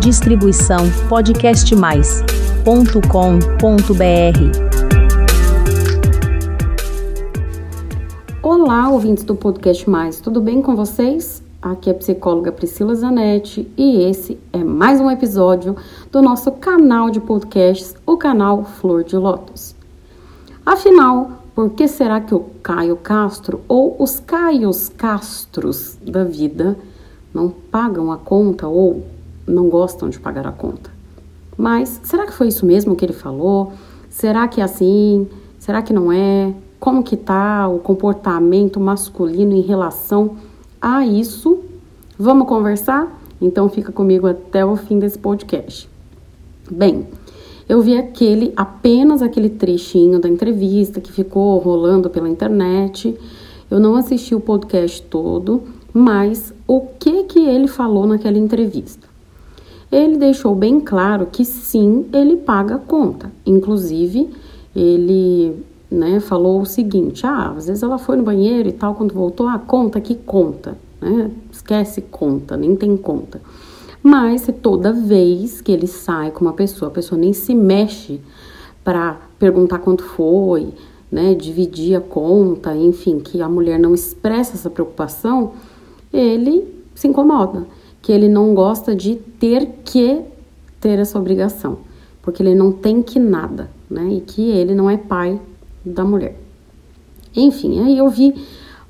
Distribuição podcastmais.com.br. Olá, ouvintes do Podcast Mais, tudo bem com vocês? Aqui é a psicóloga Priscila Zanetti e esse é mais um episódio do nosso canal de podcasts, o canal Flor de Lótus. Afinal, por que será que o Caio Castro ou os Caios Castros da vida não pagam a conta ou não gostam de pagar a conta. Mas será que foi isso mesmo que ele falou? Será que é assim? Será que não é? Como que tá o comportamento masculino em relação a isso? Vamos conversar? Então fica comigo até o fim desse podcast. Bem, eu vi aquele apenas aquele trechinho da entrevista que ficou rolando pela internet. Eu não assisti o podcast todo, mas o que que ele falou naquela entrevista? Ele deixou bem claro que sim, ele paga a conta. Inclusive, ele né, falou o seguinte: ah, às vezes ela foi no banheiro e tal, quando voltou, a ah, conta que conta, né? Esquece conta, nem tem conta. Mas toda vez que ele sai com uma pessoa, a pessoa nem se mexe para perguntar quanto foi, né, dividir a conta, enfim, que a mulher não expressa essa preocupação, ele se incomoda, que ele não gosta de ter que ter essa obrigação, porque ele não tem que nada, né? E que ele não é pai da mulher. Enfim, aí eu vi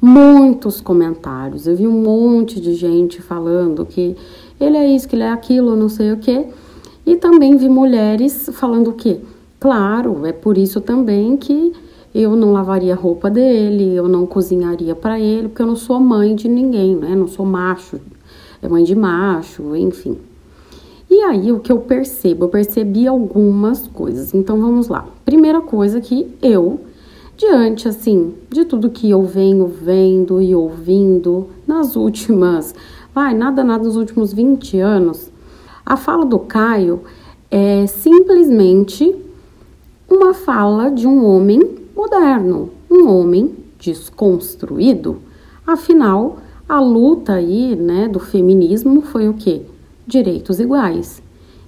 muitos comentários, eu vi um monte de gente falando que ele é isso, que ele é aquilo, não sei o que, e também vi mulheres falando que, claro, é por isso também que eu não lavaria a roupa dele, eu não cozinharia para ele, porque eu não sou mãe de ninguém, né? Não sou macho, é mãe de macho, enfim. E aí o que eu percebo? Eu percebi algumas coisas. Então vamos lá. Primeira coisa que eu, diante assim, de tudo que eu venho vendo e ouvindo nas últimas, vai, nada nada nos últimos 20 anos, a fala do Caio é simplesmente uma fala de um homem moderno, um homem desconstruído. Afinal, a luta aí, né, do feminismo foi o quê? Direitos iguais.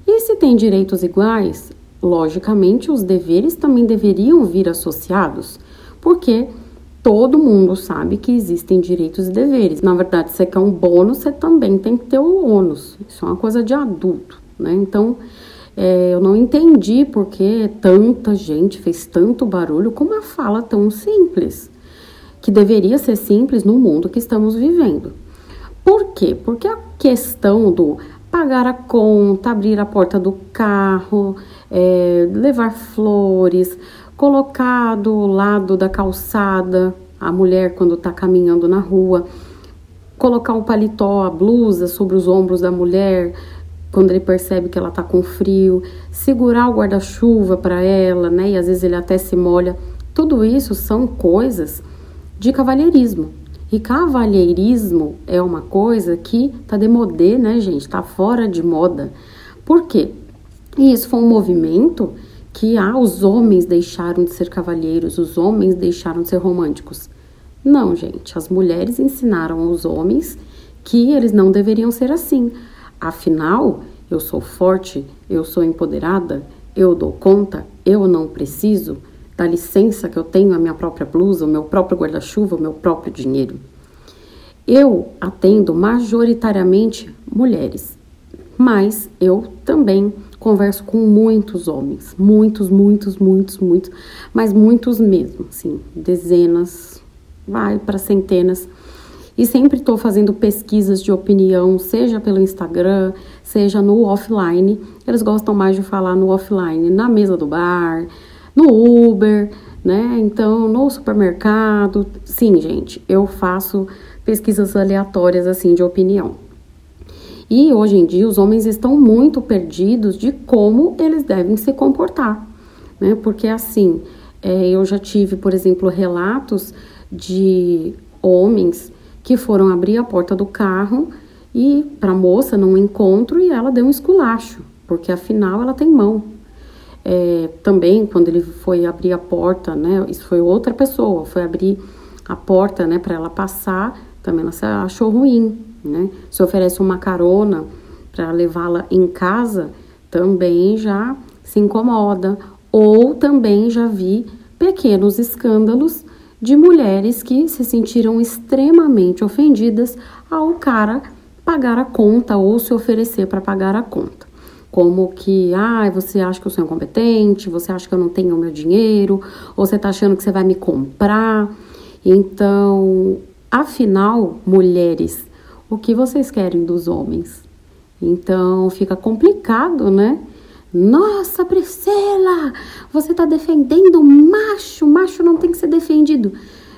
E se tem direitos iguais, logicamente os deveres também deveriam vir associados, porque todo mundo sabe que existem direitos e deveres. Na verdade, você quer um bônus, você também tem que ter o ônus. Isso é uma coisa de adulto, né? Então, é, eu não entendi porque tanta gente fez tanto barulho com uma fala tão simples, que deveria ser simples no mundo que estamos vivendo. Por quê? Porque a questão do pagar a conta, abrir a porta do carro, é, levar flores, colocar do lado da calçada a mulher quando está caminhando na rua, colocar o paletó, a blusa sobre os ombros da mulher, quando ele percebe que ela tá com frio, segurar o guarda-chuva para ela, né? E às vezes ele até se molha. Tudo isso são coisas de cavalheirismo. E cavalheirismo é uma coisa que tá demodê, né, gente? Tá fora de moda. Por quê? E isso foi um movimento que ah, os homens deixaram de ser cavalheiros, os homens deixaram de ser românticos. Não, gente, as mulheres ensinaram aos homens que eles não deveriam ser assim. Afinal, eu sou forte, eu sou empoderada, eu dou conta, eu não preciso da licença que eu tenho a minha própria blusa, o meu próprio guarda-chuva, o meu próprio dinheiro. Eu atendo majoritariamente mulheres, mas eu também converso com muitos homens, muitos, muitos, muitos, muitos, mas muitos mesmo, assim, dezenas, vai para centenas e sempre estou fazendo pesquisas de opinião, seja pelo Instagram, seja no offline. Eles gostam mais de falar no offline, na mesa do bar, no Uber, né? Então, no supermercado. Sim, gente, eu faço pesquisas aleatórias assim de opinião. E hoje em dia os homens estão muito perdidos de como eles devem se comportar, né? Porque assim, é, eu já tive, por exemplo, relatos de homens que foram abrir a porta do carro e para a moça num encontro e ela deu um esculacho, porque afinal ela tem mão. É, também quando ele foi abrir a porta, né, isso foi outra pessoa, foi abrir a porta, né, para ela passar, também ela achou ruim, né? Se oferece uma carona para levá-la em casa, também já se incomoda. Ou também já vi pequenos escândalos de mulheres que se sentiram extremamente ofendidas ao cara pagar a conta ou se oferecer para pagar a conta. Como que, ah, você acha que eu sou incompetente, você acha que eu não tenho o meu dinheiro, ou você está achando que você vai me comprar. Então, afinal, mulheres, o que vocês querem dos homens? Então, fica complicado, né? Nossa, Priscila, você está defendendo macho, macho não tem que ser defendido.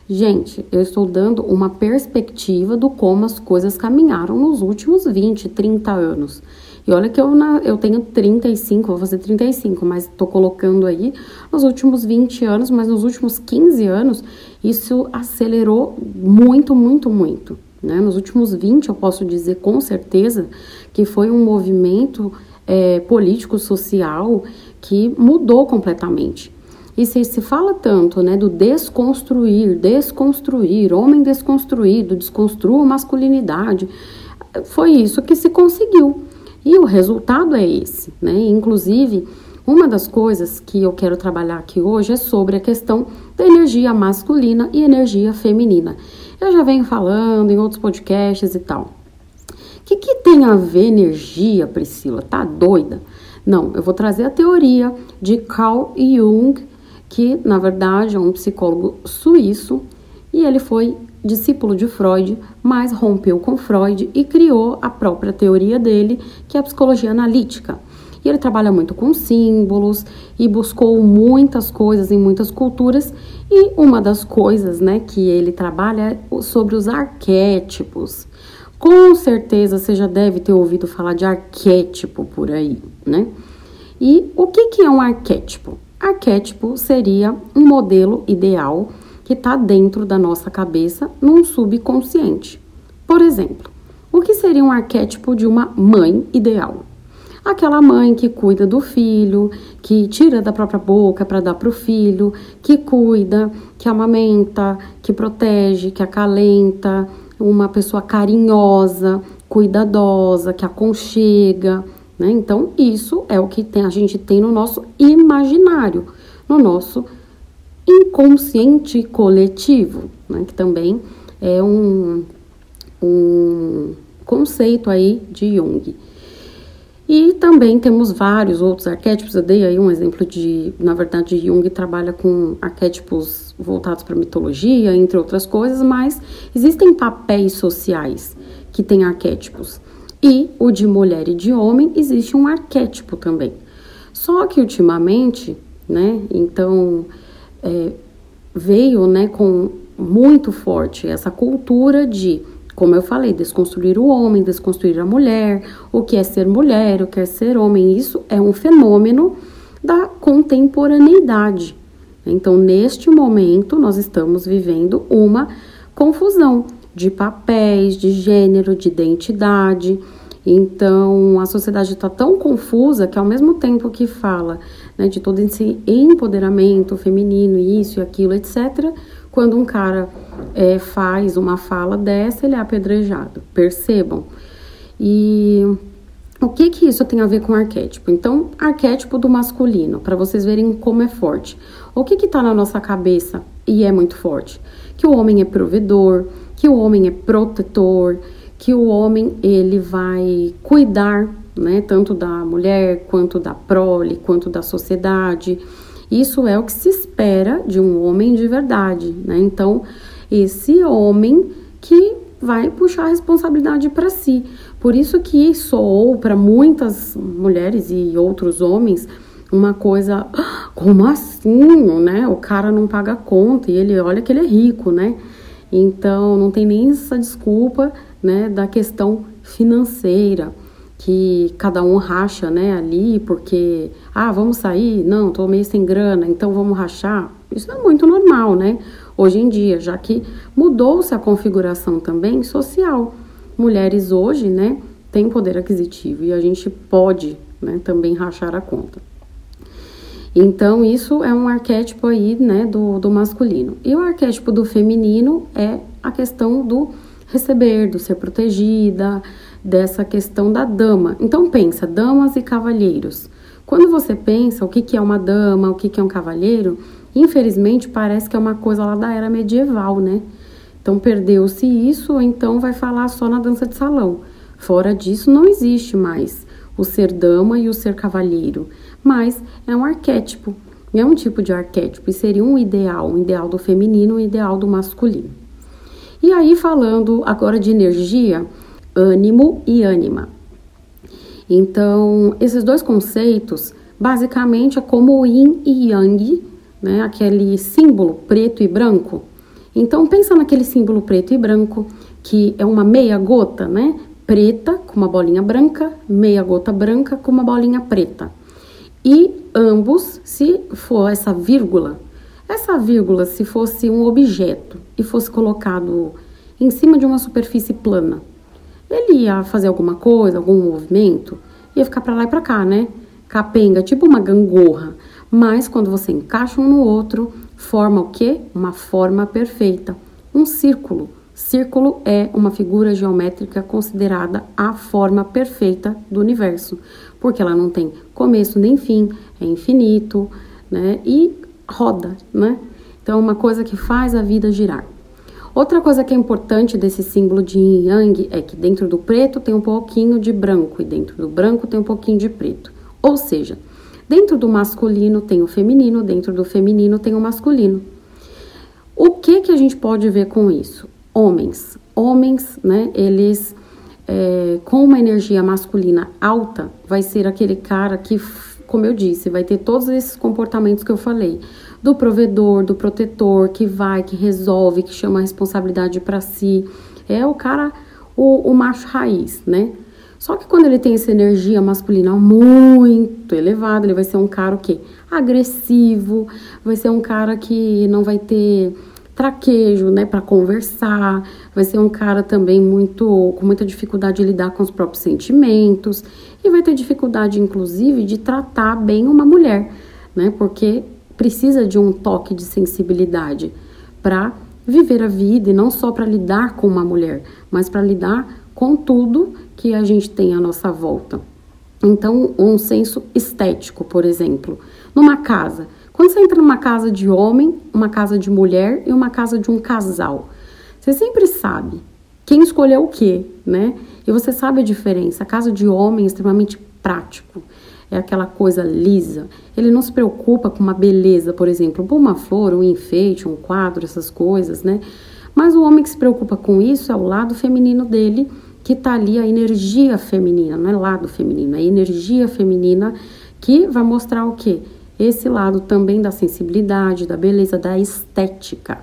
Gente, eu estou dando uma perspectiva do como as coisas caminharam nos últimos 20, 30 anos. E olha que eu, na, eu tenho 35, vou fazer 35, mas estou colocando aí nos últimos 20 anos, mas nos últimos 15 anos, isso acelerou muito, muito, muito. Né? Nos últimos 20, eu posso dizer com certeza que foi um movimento é, político, social, que mudou completamente. E se se fala tanto, né, do desconstruir, desconstruir, homem desconstruído, desconstrua masculinidade, foi isso que se conseguiu. E o resultado é esse, né? Inclusive, uma das coisas que eu quero trabalhar aqui hoje é sobre a questão da energia masculina e energia feminina. Eu já venho falando em outros podcasts e tal. O que, que tem a ver energia, Priscila? Tá doida? Não, eu vou trazer a teoria de Carl Jung, que na verdade é um psicólogo suíço e ele foi discípulo de Freud, mas rompeu com Freud e criou a própria teoria dele, que é a psicologia analítica. E ele trabalha muito com símbolos e buscou muitas coisas em muitas culturas. E uma das coisas né, que ele trabalha é sobre os arquétipos. Com certeza você já deve ter ouvido falar de arquétipo por aí, né? E o que, que é um arquétipo? Arquétipo seria um modelo ideal que está dentro da nossa cabeça num subconsciente. Por exemplo, o que seria um arquétipo de uma mãe ideal? Aquela mãe que cuida do filho, que tira da própria boca para dar para o filho, que cuida, que amamenta, que protege, que acalenta, uma pessoa carinhosa, cuidadosa, que aconchega, né? Então, isso é o que tem, a gente tem no nosso imaginário, no nosso inconsciente coletivo, né? que também é um, um conceito aí de Jung. E também temos vários outros arquétipos. Eu dei aí um exemplo de, na verdade, Jung trabalha com arquétipos voltados para mitologia, entre outras coisas, mas existem papéis sociais que têm arquétipos. E o de mulher e de homem existe um arquétipo também. Só que ultimamente, né, então é, veio, né, com muito forte essa cultura de como eu falei, desconstruir o homem, desconstruir a mulher, o que é ser mulher, o que é ser homem, isso é um fenômeno da contemporaneidade. Então, neste momento, nós estamos vivendo uma confusão de papéis, de gênero, de identidade. Então, a sociedade está tão confusa que, ao mesmo tempo que fala né, de todo esse empoderamento feminino, isso e aquilo, etc., quando um cara é, faz uma fala dessa, ele é apedrejado. Percebam. E o que que isso tem a ver com arquétipo? Então, arquétipo do masculino, para vocês verem como é forte. O que que tá na nossa cabeça e é muito forte? Que o homem é provedor, que o homem é protetor, que o homem ele vai cuidar, né, tanto da mulher quanto da prole, quanto da sociedade isso é o que se espera de um homem de verdade, né? Então, esse homem que vai puxar a responsabilidade para si. Por isso que soou para muitas mulheres e outros homens uma coisa, ah, como assim, né? O cara não paga conta e ele olha que ele é rico, né? Então não tem nem essa desculpa, né, da questão financeira que cada um racha, né, ali, porque, ah, vamos sair? Não, tô meio sem grana, então vamos rachar. Isso é muito normal, né, hoje em dia, já que mudou-se a configuração também social. Mulheres hoje, né, têm poder aquisitivo e a gente pode, né, também rachar a conta. Então, isso é um arquétipo aí, né, do, do masculino. E o arquétipo do feminino é a questão do receber, do ser protegida, dessa questão da dama. Então pensa, damas e cavalheiros. Quando você pensa o que, que é uma dama, o que, que é um cavalheiro, infelizmente parece que é uma coisa lá da era medieval, né? Então perdeu-se isso, ou então vai falar só na dança de salão. Fora disso, não existe mais o ser dama e o ser cavalheiro, mas é um arquétipo, é um tipo de arquétipo e seria um ideal, um ideal do feminino, um ideal do masculino. E aí, falando agora de energia, ânimo e ânima. Então, esses dois conceitos, basicamente, é como o yin e yang, né? Aquele símbolo preto e branco. Então, pensa naquele símbolo preto e branco, que é uma meia gota, né? Preta com uma bolinha branca, meia gota branca com uma bolinha preta. E ambos, se for essa vírgula, essa vírgula, se fosse um objeto e fosse colocado em cima de uma superfície plana, ele ia fazer alguma coisa, algum movimento, ia ficar para lá e para cá, né? Capenga, tipo uma gangorra. Mas quando você encaixa um no outro, forma o quê? Uma forma perfeita. Um círculo. Círculo é uma figura geométrica considerada a forma perfeita do universo, porque ela não tem começo nem fim, é infinito, né? E roda, né? Então é uma coisa que faz a vida girar. Outra coisa que é importante desse símbolo de yin yang é que dentro do preto tem um pouquinho de branco e dentro do branco tem um pouquinho de preto. Ou seja, dentro do masculino tem o feminino, dentro do feminino tem o masculino. O que que a gente pode ver com isso? Homens, homens, né? Eles é, com uma energia masculina alta, vai ser aquele cara que, como eu disse, vai ter todos esses comportamentos que eu falei do provedor, do protetor, que vai, que resolve, que chama a responsabilidade para si. É o cara, o, o macho raiz, né? Só que quando ele tem essa energia masculina muito elevada, ele vai ser um cara o quê? Agressivo, vai ser um cara que não vai ter traquejo, né, para conversar, vai ser um cara também muito com muita dificuldade de lidar com os próprios sentimentos e vai ter dificuldade inclusive de tratar bem uma mulher, né? Porque precisa de um toque de sensibilidade para viver a vida e não só para lidar com uma mulher, mas para lidar com tudo que a gente tem à nossa volta. Então, um senso estético, por exemplo, numa casa. Quando você entra numa casa de homem, uma casa de mulher e uma casa de um casal, você sempre sabe quem escolheu o quê, né? E você sabe a diferença. A casa de homem é extremamente prático é aquela coisa lisa. Ele não se preocupa com uma beleza, por exemplo, uma flor, um enfeite, um quadro, essas coisas, né? Mas o homem que se preocupa com isso é o lado feminino dele, que tá ali a energia feminina, não é lado feminino, é energia feminina que vai mostrar o quê? Esse lado também da sensibilidade, da beleza, da estética.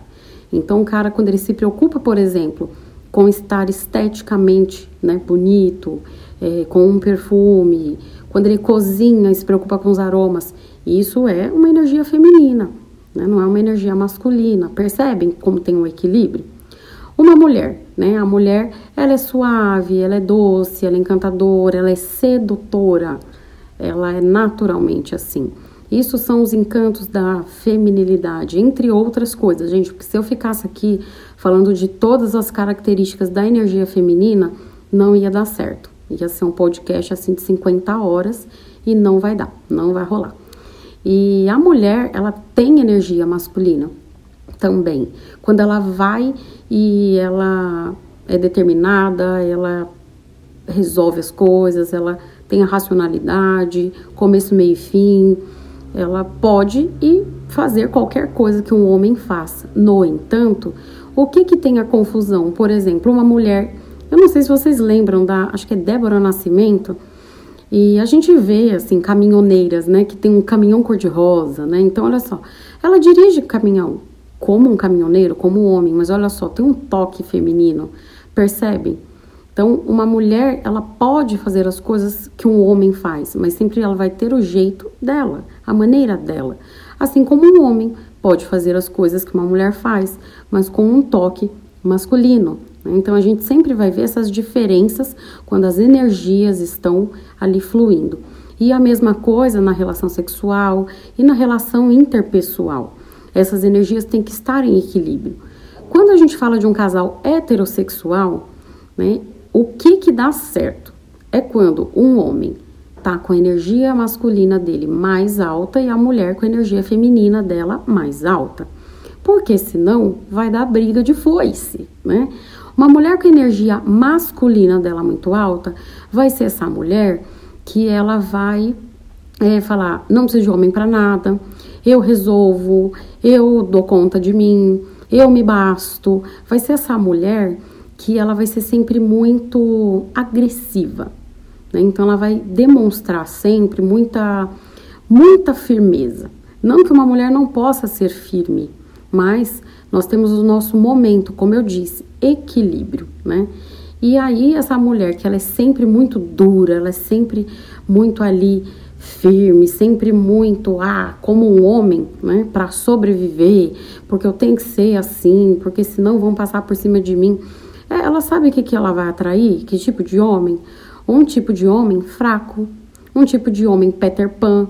Então, o cara, quando ele se preocupa, por exemplo, com estar esteticamente né, bonito, é, com um perfume, quando ele cozinha e se preocupa com os aromas, isso é uma energia feminina, né? não é uma energia masculina. Percebem como tem um equilíbrio? Uma mulher, né? A mulher, ela é suave, ela é doce, ela é encantadora, ela é sedutora, ela é naturalmente assim. Isso são os encantos da feminilidade, entre outras coisas, gente. Porque se eu ficasse aqui falando de todas as características da energia feminina, não ia dar certo. Ia ser um podcast assim de 50 horas e não vai dar, não vai rolar. E a mulher, ela tem energia masculina também. Quando ela vai e ela é determinada, ela resolve as coisas, ela tem a racionalidade, começo, meio e fim, ela pode e fazer qualquer coisa que um homem faça. No entanto, o que que tem a confusão? Por exemplo, uma mulher eu não sei se vocês lembram da, acho que é Débora Nascimento, e a gente vê, assim, caminhoneiras, né, que tem um caminhão cor-de-rosa, né? Então, olha só, ela dirige caminhão como um caminhoneiro, como um homem, mas olha só, tem um toque feminino, percebem? Então, uma mulher, ela pode fazer as coisas que um homem faz, mas sempre ela vai ter o jeito dela, a maneira dela. Assim como um homem pode fazer as coisas que uma mulher faz, mas com um toque masculino. Então a gente sempre vai ver essas diferenças quando as energias estão ali fluindo. E a mesma coisa na relação sexual e na relação interpessoal. Essas energias têm que estar em equilíbrio. Quando a gente fala de um casal heterossexual, né, o que que dá certo? É quando um homem tá com a energia masculina dele mais alta e a mulher com a energia feminina dela mais alta. Porque senão vai dar briga de foice, né? Uma mulher com a energia masculina dela muito alta vai ser essa mulher que ela vai é, falar: não preciso de homem para nada, eu resolvo, eu dou conta de mim, eu me basto. Vai ser essa mulher que ela vai ser sempre muito agressiva, né? Então ela vai demonstrar sempre muita, muita firmeza. Não que uma mulher não possa ser firme, mas nós temos o nosso momento, como eu disse, equilíbrio, né? E aí essa mulher que ela é sempre muito dura, ela é sempre muito ali firme, sempre muito ah, como um homem, né, para sobreviver, porque eu tenho que ser assim, porque senão vão passar por cima de mim. É, ela sabe o que, que ela vai atrair? Que tipo de homem? Um tipo de homem fraco, um tipo de homem Peter Pan,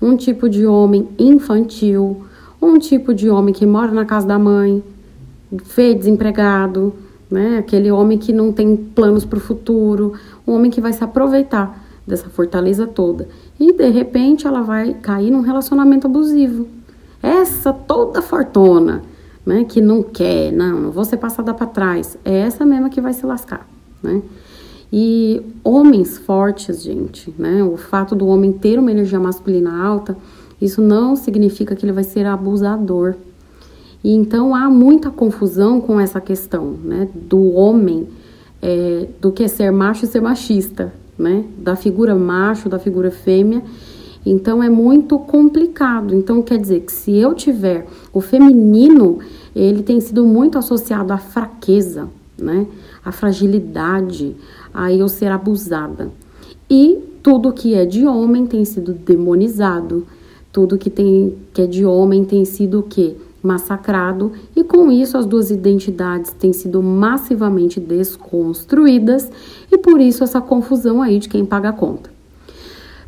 um tipo de homem infantil, um tipo de homem que mora na casa da mãe, feio desempregado, né? Aquele homem que não tem planos para o futuro, um homem que vai se aproveitar dessa fortaleza toda. E de repente ela vai cair num relacionamento abusivo. Essa toda fortuna, né, que não quer, não, não vou ser passada para trás, é essa mesma que vai se lascar, né? E homens fortes, gente, né? O fato do homem ter uma energia masculina alta, isso não significa que ele vai ser abusador. E então há muita confusão com essa questão, né? Do homem, é, do que é ser macho e ser machista, né? Da figura macho, da figura fêmea. Então é muito complicado. Então quer dizer que se eu tiver o feminino, ele tem sido muito associado à fraqueza, né? À fragilidade, a eu ser abusada. E tudo que é de homem tem sido demonizado, tudo que, tem, que é de homem tem sido o quê? Massacrado, e com isso as duas identidades têm sido massivamente desconstruídas, e por isso essa confusão aí de quem paga a conta.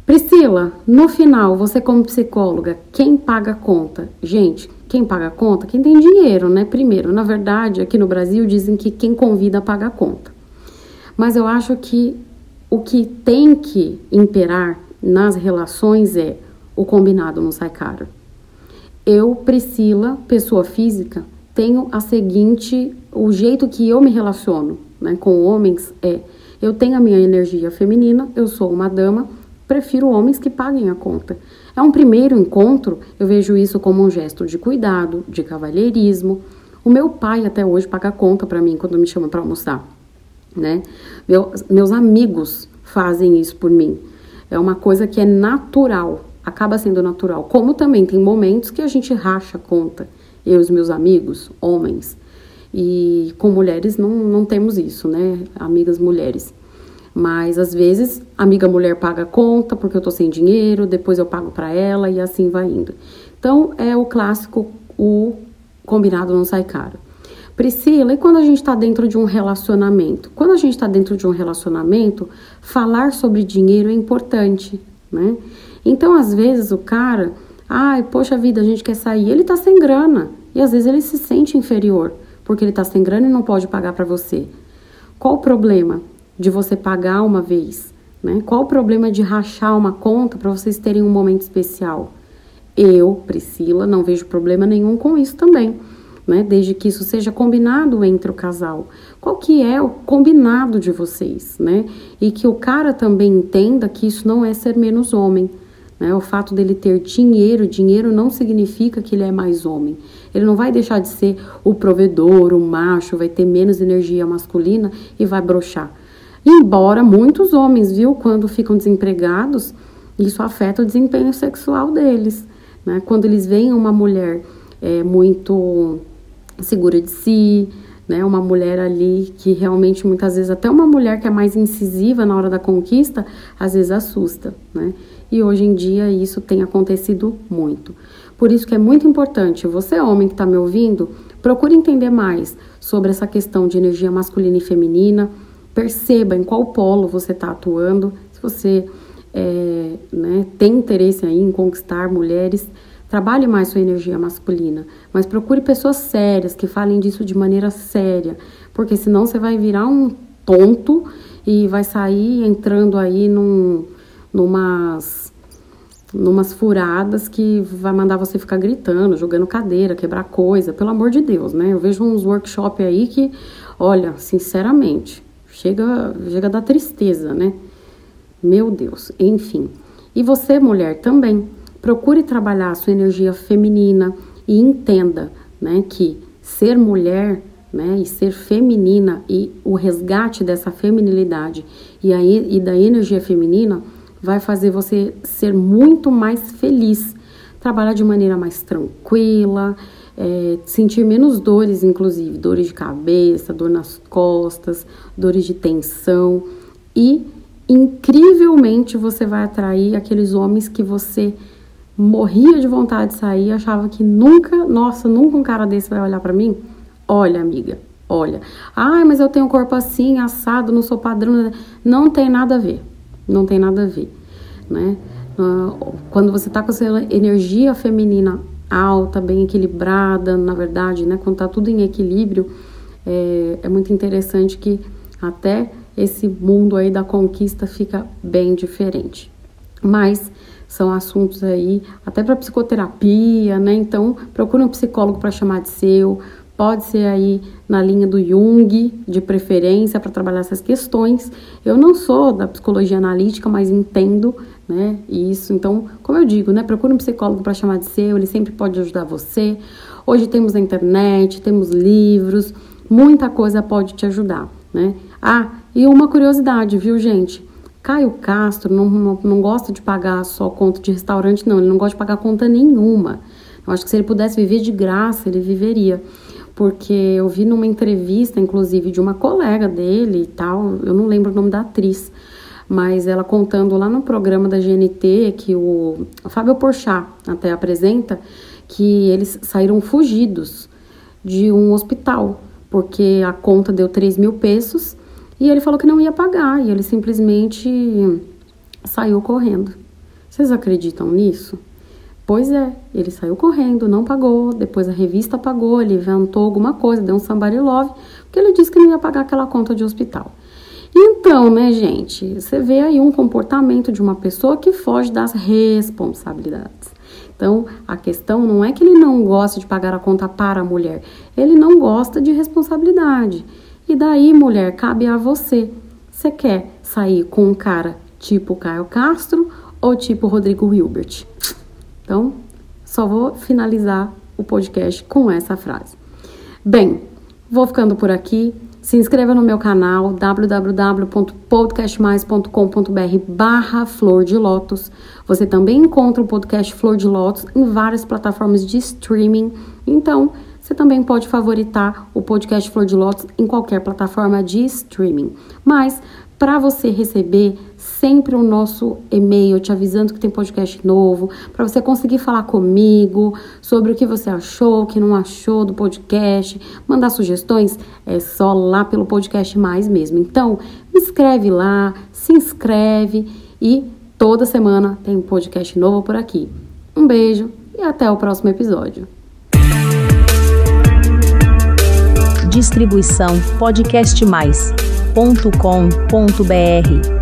Priscila, no final, você como psicóloga, quem paga a conta? Gente, quem paga a conta? Quem tem dinheiro, né? Primeiro, na verdade, aqui no Brasil dizem que quem convida paga a conta. Mas eu acho que o que tem que imperar nas relações é o combinado não sai caro. Eu, Priscila, pessoa física, tenho a seguinte, o jeito que eu me relaciono né, com homens é, eu tenho a minha energia feminina, eu sou uma dama, prefiro homens que paguem a conta. É um primeiro encontro, eu vejo isso como um gesto de cuidado, de cavalheirismo. O meu pai até hoje paga a conta para mim quando me chama para almoçar né? Meu, meus amigos fazem isso por mim. É uma coisa que é natural, acaba sendo natural. Como também tem momentos que a gente racha conta, eu e os meus amigos, homens. E com mulheres não, não temos isso, né? Amigas mulheres. Mas às vezes, amiga mulher paga a conta porque eu tô sem dinheiro, depois eu pago para ela e assim vai indo. Então é o clássico, o combinado não sai caro. Priscila, e quando a gente está dentro de um relacionamento? Quando a gente está dentro de um relacionamento, falar sobre dinheiro é importante, né? Então, às vezes, o cara, ai, poxa vida, a gente quer sair, ele está sem grana. E às vezes ele se sente inferior, porque ele está sem grana e não pode pagar para você. Qual o problema de você pagar uma vez? Né? Qual o problema de rachar uma conta para vocês terem um momento especial? Eu, Priscila, não vejo problema nenhum com isso também né? Desde que isso seja combinado entre o casal. Qual que é o combinado de vocês, né? E que o cara também entenda que isso não é ser menos homem. Né? O fato dele ter dinheiro, dinheiro não significa que ele é mais homem. Ele não vai deixar de ser o provedor, o macho, vai ter menos energia masculina e vai brochar. Embora muitos homens, viu, quando ficam desempregados, isso afeta o desempenho sexual deles. Né? Quando eles veem uma mulher é, muito segura de si, né? Uma mulher ali que realmente muitas vezes até uma mulher que é mais incisiva na hora da conquista, às vezes assusta, né? E hoje em dia isso tem acontecido muito. Por isso que é muito importante, você homem que está me ouvindo, procure entender mais sobre essa questão de energia masculina e feminina, perceba em qual polo você está atuando, se você é, né, tem interesse aí em conquistar mulheres, Trabalhe mais sua energia masculina, mas procure pessoas sérias que falem disso de maneira séria, porque senão você vai virar um tonto e vai sair entrando aí num, numas, numas furadas que vai mandar você ficar gritando, jogando cadeira, quebrar coisa, pelo amor de Deus, né? Eu vejo uns workshop aí que, olha, sinceramente, chega, chega da tristeza, né? Meu Deus, enfim. E você, mulher, também, procure trabalhar a sua energia feminina e entenda, né, que ser mulher né, e ser feminina e o resgate dessa feminilidade e, a, e da energia feminina vai fazer você ser muito mais feliz, trabalhar de maneira mais tranquila, é, sentir menos dores, inclusive dores de cabeça, dor nas costas, dores de tensão e incrivelmente você vai atrair aqueles homens que você morria de vontade de sair, achava que nunca, nossa, nunca um cara desse vai olhar para mim. Olha, amiga, olha. Ai, mas eu tenho um corpo assim, assado, não sou padrão. Não tem nada a ver. Não tem nada a ver, né? Ah, quando você tá com essa energia feminina alta, bem equilibrada, na verdade, né? Quando tá tudo em equilíbrio, é, é muito interessante que até esse mundo aí da conquista fica bem diferente. Mas são assuntos aí até para psicoterapia, né? Então, procure um psicólogo para chamar de seu, pode ser aí na linha do Jung, de preferência, para trabalhar essas questões. Eu não sou da psicologia analítica, mas entendo, né, isso. Então, como eu digo, né, procure um psicólogo para chamar de seu, ele sempre pode ajudar você. Hoje temos a internet, temos livros, muita coisa pode te ajudar, né? Ah, e uma curiosidade, viu, gente? Caio Castro não, não, não gosta de pagar só conta de restaurante, não. Ele não gosta de pagar conta nenhuma. Eu acho que se ele pudesse viver de graça, ele viveria porque eu vi numa entrevista, inclusive, de uma colega dele e tal, eu não lembro o nome da atriz, mas ela contando lá no programa da GNT, que o Fábio Porchat até apresenta, que eles saíram fugidos de um hospital, porque a conta deu 3 mil pesos e ele falou que não ia pagar, e ele simplesmente saiu correndo. Vocês acreditam nisso? Pois é, ele saiu correndo, não pagou, depois a revista pagou, ele inventou alguma coisa, deu um somebody love, porque ele disse que não ia pagar aquela conta de hospital. Então, né, gente, você vê aí um comportamento de uma pessoa que foge das responsabilidades. Então, a questão não é que ele não gosta de pagar a conta para a mulher, ele não gosta de responsabilidade. E daí, mulher, cabe a você. Você quer sair com um cara tipo Caio Castro ou tipo Rodrigo Hilbert? Então, só vou finalizar o podcast com essa frase. Bem, vou ficando por aqui. Se inscreva no meu canal www.podcastmais.com.br barra Flor de Lótus. Você também encontra o podcast Flor de Lótus em várias plataformas de streaming. Então, você também pode favoritar o podcast Flor de Lótus em qualquer plataforma de streaming. Mas, para você receber sempre o nosso e-mail te avisando que tem podcast novo, para você conseguir falar comigo sobre o que você achou, o que não achou do podcast, mandar sugestões, é só lá pelo podcast mais mesmo. Então, me escreve lá, se inscreve e toda semana tem um podcast novo por aqui. Um beijo e até o próximo episódio. Distribuição podcastmais.com.br